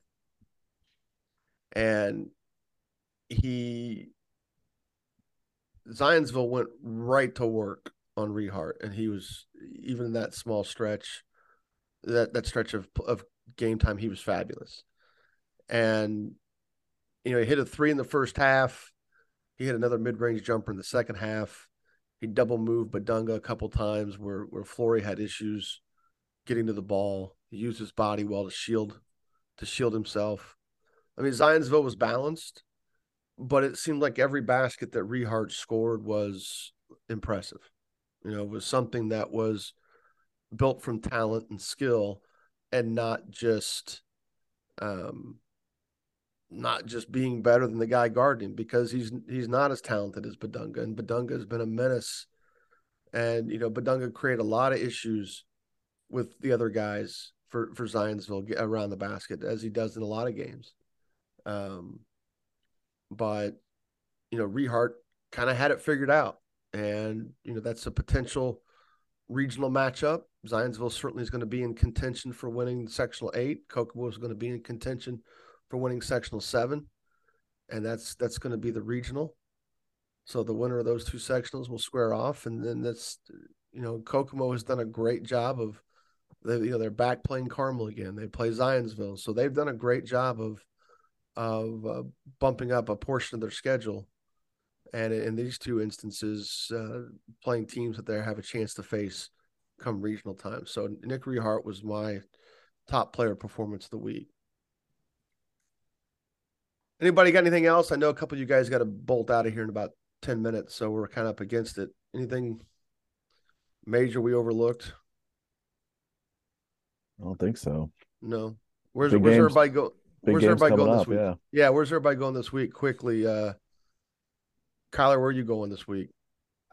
And he Zionsville went right to work on Rehart, and he was even that small stretch, that that stretch of of game time, he was fabulous. And you know, he hit a three in the first half. He hit another mid range jumper in the second half. He double moved Bidunga a couple times where where Flory had issues getting to the ball. He used his body well to shield to shield himself. I mean, Zionsville was balanced, but it seemed like every basket that Rehart scored was impressive. You know, it was something that was built from talent and skill and not just um not just being better than the guy guarding because he's he's not as talented as Bidunga and Bidunga has been a menace and you know Bidunga created a lot of issues with the other guys for for Zionsville around the basket as he does in a lot of games. Um but you know, Rehart kind of had it figured out, and you know that's a potential regional matchup. Zionsville certainly is going to be in contention for winning sectional eight. Kokomo is going to be in contention for winning sectional seven, and that's that's going to be the regional. So the winner of those two sectionals will square off, and then that's you know Kokomo has done a great job of they you know they're back playing Carmel again. They play Zionsville, so they've done a great job of of uh, bumping up a portion of their schedule. And in these two instances, uh, playing teams that they have a chance to face come regional time. So Nick Rehart was my top player performance of the week. Anybody got anything else? I know a couple of you guys got to bolt out of here in about 10 minutes, so we're kind of up against it. Anything major we overlooked? I don't think so. No. Where's, Big where's games. everybody go? Big Where's games everybody coming going this week? Yeah. Yeah, where's everybody going this week? Quickly, uh Kyler, where are you going this week?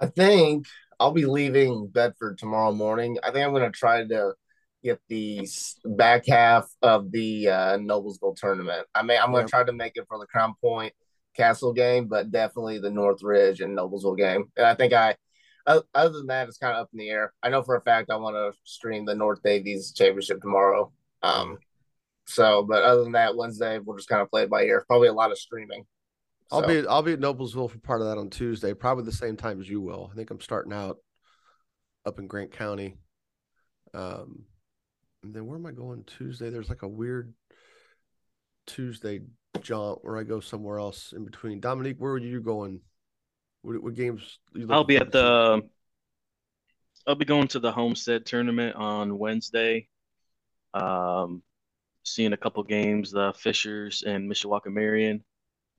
I think I'll be leaving Bedford tomorrow morning. I think I'm going to try to get the back half of the uh, Noblesville tournament. I mean, I'm going to try to make it for the Crown Point Castle game, but definitely the Northridge and Noblesville game. And I think I, other than that, it's kind of up in the air. I know for a fact I want to stream the North Daviess Championship tomorrow. Um, so, but other than that, Wednesday we'll just kind of play it by ear. Probably a lot of streaming. I'll So, be I'll be at Noblesville for part of that on Tuesday, probably the same time as you will. I think I'm starting out up in Grant County. Um and then where am I going Tuesday? There's like a weird Tuesday jaunt where I go somewhere else in between. Dominique, where are you going? What, what games? you I'll be at the I'll be going to the Homestead tournament on Wednesday. Um, seeing a couple games, the Fishers and Mishawaka Marion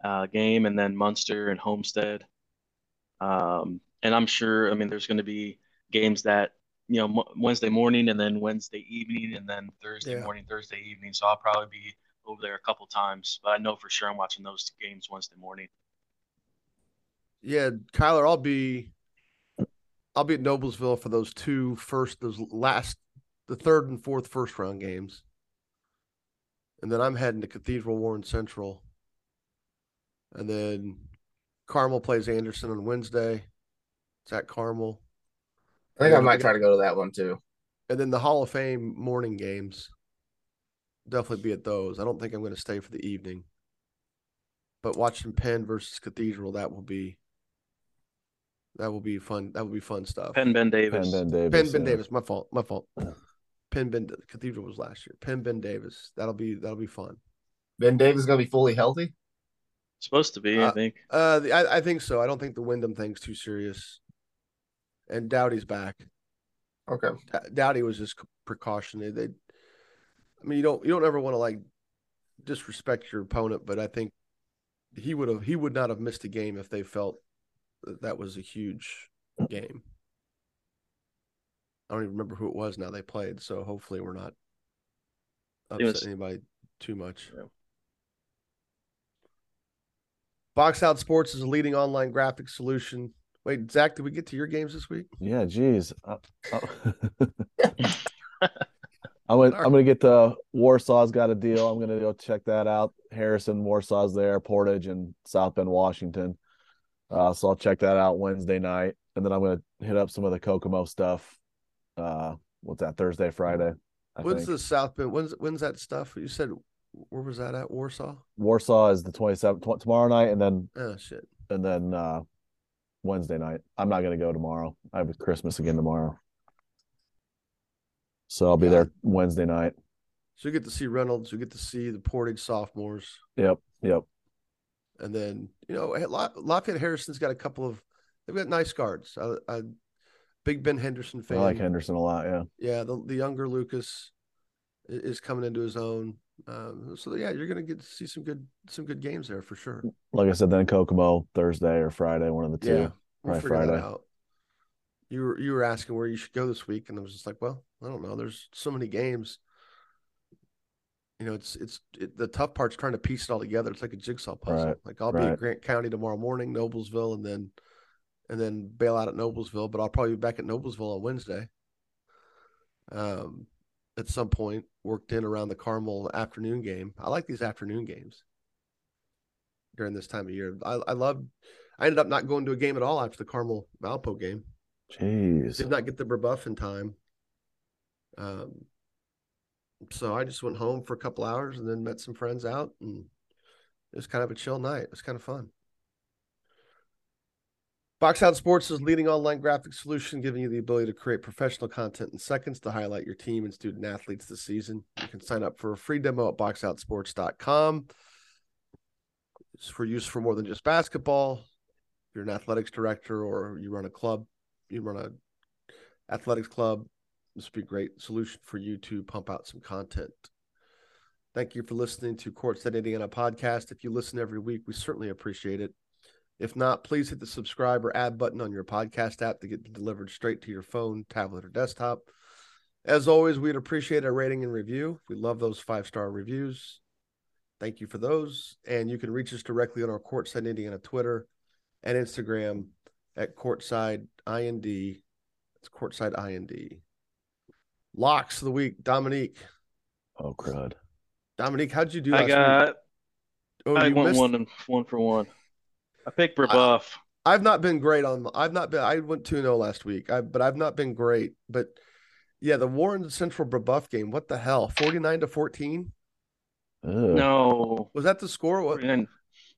uh, game, and then Munster and Homestead. Um, and I'm sure, I mean, there's going to be games that, you know, Mo- Wednesday morning and then Wednesday evening and then Thursday Yeah. morning, Thursday evening. So I'll probably be over there a couple times, but I know for sure I'm watching those games Wednesday morning. Yeah, Kyler, I'll be I'll be at Noblesville for those two first those last the third and fourth first round games. And then I'm heading to Cathedral Warren Central. And then Carmel plays Anderson on Wednesday. It's at Carmel. I think I might try to go to that one too. And then the Hall of Fame morning games. Definitely be at those. I don't think I'm going to stay for the evening. But watching Penn versus Cathedral, that will be that will be fun. That will be fun stuff. Penn Ben Davis. Penn Ben Davis. Penn Ben yeah. Davis, my fault, my fault. Penn Ben Cathedral was last year. Penn Ben Davis, that'll be that'll be fun. Ben Davis is going to be fully healthy. Supposed to be, I Uh, think. Uh, the, I, I think so. I don't think the Wyndham thing's too serious. And Dowdy's back. Okay. D- Dowdy was just precaution. They, they, I mean, you don't you don't ever want to like disrespect your opponent, but I think he would have he would not have missed a game if they felt that, that was a huge game. I don't even remember who it was now they played, so hopefully we're not upset was- anybody too much. Yeah. Box Out Sports is a leading online graphics solution. Wait, Zach, did we get to your games this week? Yeah, geez. Uh, uh, I went, I'm gonna get the Warsaw's got a deal. I'm gonna go check that out. Harrison, Warsaw's there, Portage, and South Bend, Washington. Uh, so I'll check that out Wednesday night, and then I'm gonna hit up some of the Kokomo stuff. Uh, what's that? Thursday, Friday. I When's think. the South Bend? When's when's that stuff? You said where was that at? Warsaw? Warsaw is the 27th tw- tomorrow night, and then Oh shit. and then uh Wednesday night. I'm not gonna go tomorrow. I have Christmas again tomorrow. So I'll be Yeah. there Wednesday night. So you get to see Reynolds, you get to see the Portage sophomores, Yep, yep. and then you know Lafayette Harrison's got a couple of they've got nice guards. I, I big Ben Henderson fan. I like Henderson a lot, yeah. Yeah, the the younger Lucas is coming into his own. Um, so yeah, you're gonna get to see some good some good games there for sure. Like I said, then Kokomo Thursday or Friday, one of the two. Yeah, we'll probably figure that Friday. out. You were you were asking where you should go this week, and I was just like, well, I don't know. There's so many games. You know, it's it's it, the tough part's trying to piece it all together. It's like a jigsaw puzzle. Right, Like I'll be in. Grant County tomorrow morning, Noblesville, and then and then bail out at Noblesville. But I'll probably be back at Noblesville on Wednesday. Um, at some point, worked in around the Carmel afternoon game. I like these afternoon games during this time of year. I I love. I ended up not going to a game at all after the Carmel Valpo game. Jeez. Did not get the rebuff in time. Um, so I just went home for a couple hours and then met some friends out, and it was kind of a chill night. It was kind of fun. Box Out Sports is leading online graphic solution, giving you the ability to create professional content in seconds to highlight your team and student athletes this season. You can sign up for a free demo at boxoutsports.com. It's for use for more than just basketball. If you're an athletics director or you run a club, you run a athletics club, this would be a great solution for you to pump out some content. Thank you for listening to Courtside Indiana podcast. If you listen every week, we certainly appreciate it. If not, please hit the subscribe or add button on your podcast app to get delivered straight to your phone, tablet, or desktop. As always, we'd appreciate a rating and review. We love those five star reviews. Thank you for those. And you can reach us directly on our Courtside Indiana Twitter and Instagram at Courtside IND. It's Courtside IND. Locks of the week, Dominique. Oh crud. Dominique, how'd you do? I got Week? Oh, I you went missed- one and one for one. I picked Brebeuf. I've not been great on. I've not been. I went two 0 last week. I but I've not been great. But yeah, the Warren Central Brebeuf game. What the hell? Forty nine to fourteen. No, Was that the score? What? 49, it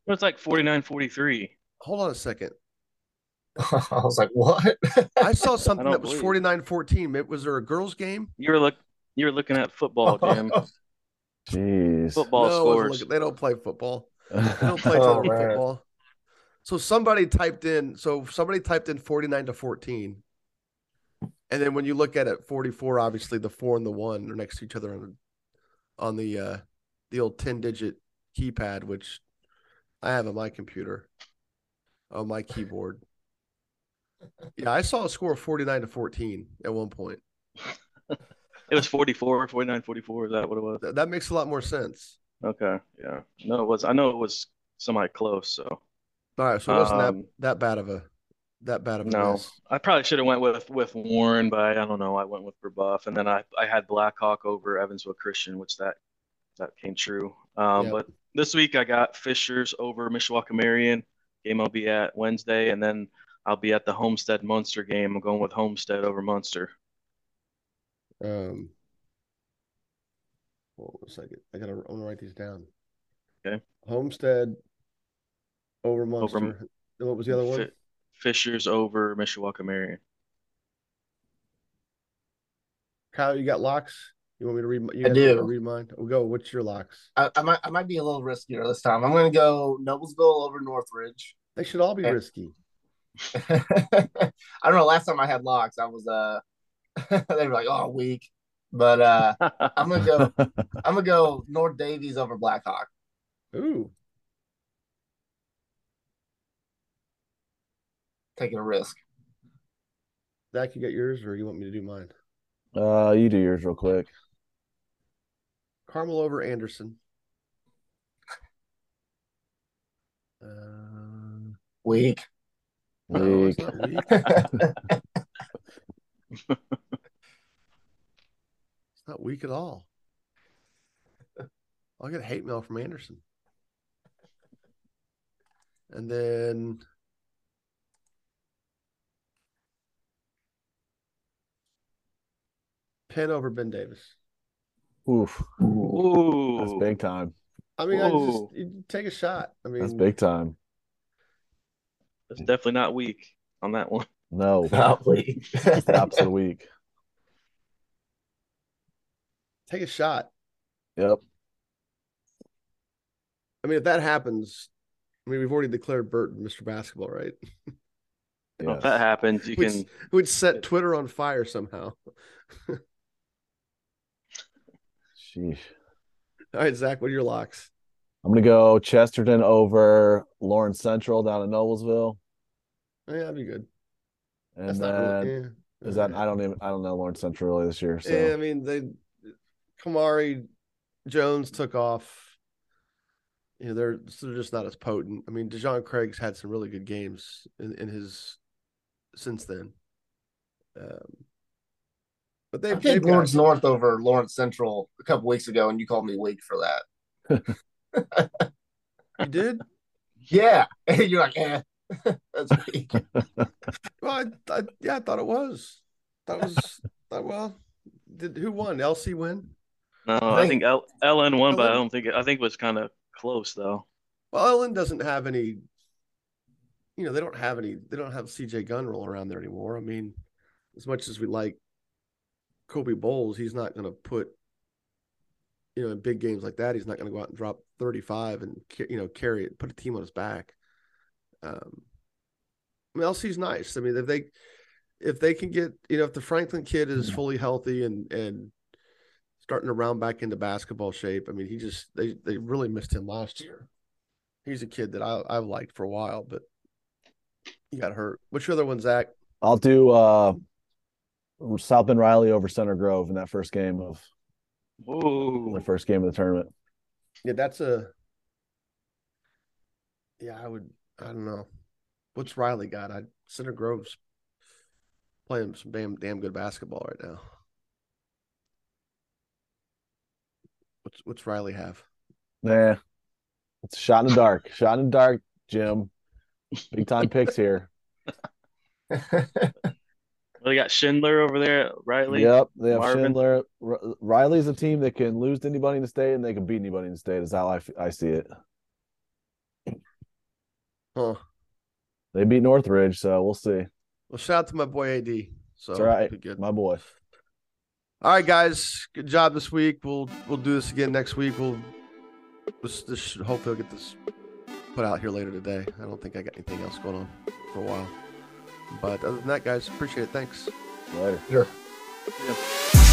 was like 49-43. Hold on a second. I was like, what? I saw something don't that was believe. 49-14. It- Was there a girls' game? You were look you were looking at football, oh. Jim. Jeez. Football No, scores. looking- they don't play football. They don't play Oh, total man. football. So somebody typed in. So somebody typed in forty nine to fourteen, and then when you look at it, forty four. Obviously, the four and the one are next to each other on the on the uh, the old ten digit keypad, which I have on my computer, on my keyboard. Yeah, I saw a score of forty nine to fourteen at one point. It was 44, 49, 44. Is that what it was? Th- that makes a lot more sense. Okay, yeah. No, it was. I know it was semi close. So All right, so it wasn't Um, that that bad of a that bad of a no, miss. I probably should have went with with Warren, but I don't know. I went with Brebeuf, and then I I had Blackhawk over Evansville Christian, which that that came true. Um, Yep. but this week I got Fishers over Mishawaka Marion. Game I'll be at Wednesday, and then I'll be at the Homestead Munster game. I'm going with Homestead over Munster. Um, hold on a second. I gotta. I'm gonna write these down. Okay. Homestead over Munster. Over- what was the other one? Fi- Fishers over Mishawaka Marion. Kyle, you got locks? You want me to read? You I guys to do. read mine. We'll go. What's your locks? I, I might I might be a little riskier this time. I'm gonna go Noblesville over Northridge. They should all be Okay. risky. I don't know. Last time I had locks, I was uh they were like, "Oh, weak." But uh, I'm gonna go. I'm gonna go North Daviess over Blackhawk. Ooh, Taking a risk. Zach, you got yours, or you want me to do mine? uh, you do yours real quick. Carmel over Anderson. Uh, Weak. Weak. weak. It's not weak at all. I'll get a hate mail from Anderson. And then Penn over Ben Davis. Oof, Ooh, that's big time. I mean, I just take a shot. I mean, That's big time. That's definitely not weak on that one. No, Not weak. it's the opposite of weak. take a shot. Yep. I mean, if that happens, I mean, we've already declared Burton Mr. Basketball, right? Well, Yes. If that happens, you Which can. would set Twitter on fire somehow. Sheesh. All right, Zach, what are your locks? I'm gonna go Chesterton over Lawrence Central down in Noblesville, Oh, yeah, that'd be good. and That's then not really. Yeah. is that I don't even I don't know Lawrence Central really this year. So Yeah, I mean, they Kamari Jones took off. You know, they're they're just not as potent. I mean, Dejon Craig's had some really good games in, in his since then. Um, but they've, picked they've Lawrence North over Lawrence Central a couple weeks ago, and you called me weak for that. you did. Yeah, you're like, eh, that's weak. Well, I, I, yeah, I thought it was. That was thought, well. Did who won? LC win? No, I I think L- LN won, but I don't think I think it was kind of close though. Well, LN doesn't have any. You know, they don't have any. They don't have CJ Gunn roll around there anymore. I mean, as much as we like Kobe Bowles, he's not going to put. You know, in big games like that, he's not going to go out and drop thirty-five and you know carry it, put a team on his back. Um, I mean, LC's nice. I mean, if they if they can get you know if the Franklin kid is fully healthy and and starting to round back into basketball shape, I mean, he just they they really missed him last year. He's a kid that I I've liked for a while, but he got hurt. What's your other one, Zach? I'll do uh South Bend Riley over Center Grove in that first game of Ooh, the first game of the tournament. Yeah, that's a. Yeah, I would. I don't know. What's Riley got? I Center Grove's playing some damn damn good basketball right now. What's what's Riley have? Nah. It's a shot in the dark. Shot in the dark, Jim. Big time picks here. they got Schindler over there, Riley. Yep, they have Marvin. Schindler. R- Riley's a team that can lose to anybody in the state, and they can beat anybody in the state. Is how I, f- I see it. Huh. They beat Northridge, so we'll see. Well, shout out to my boy AD. So That's right, good. my boy. All right, guys. Good job this week. We'll we'll do this again next week. We'll this, this hopefully I'll get this put out here later today. I don't think I got anything else going on for a while. But other than that, guys, appreciate it. Thanks. Later. Sure. Yeah.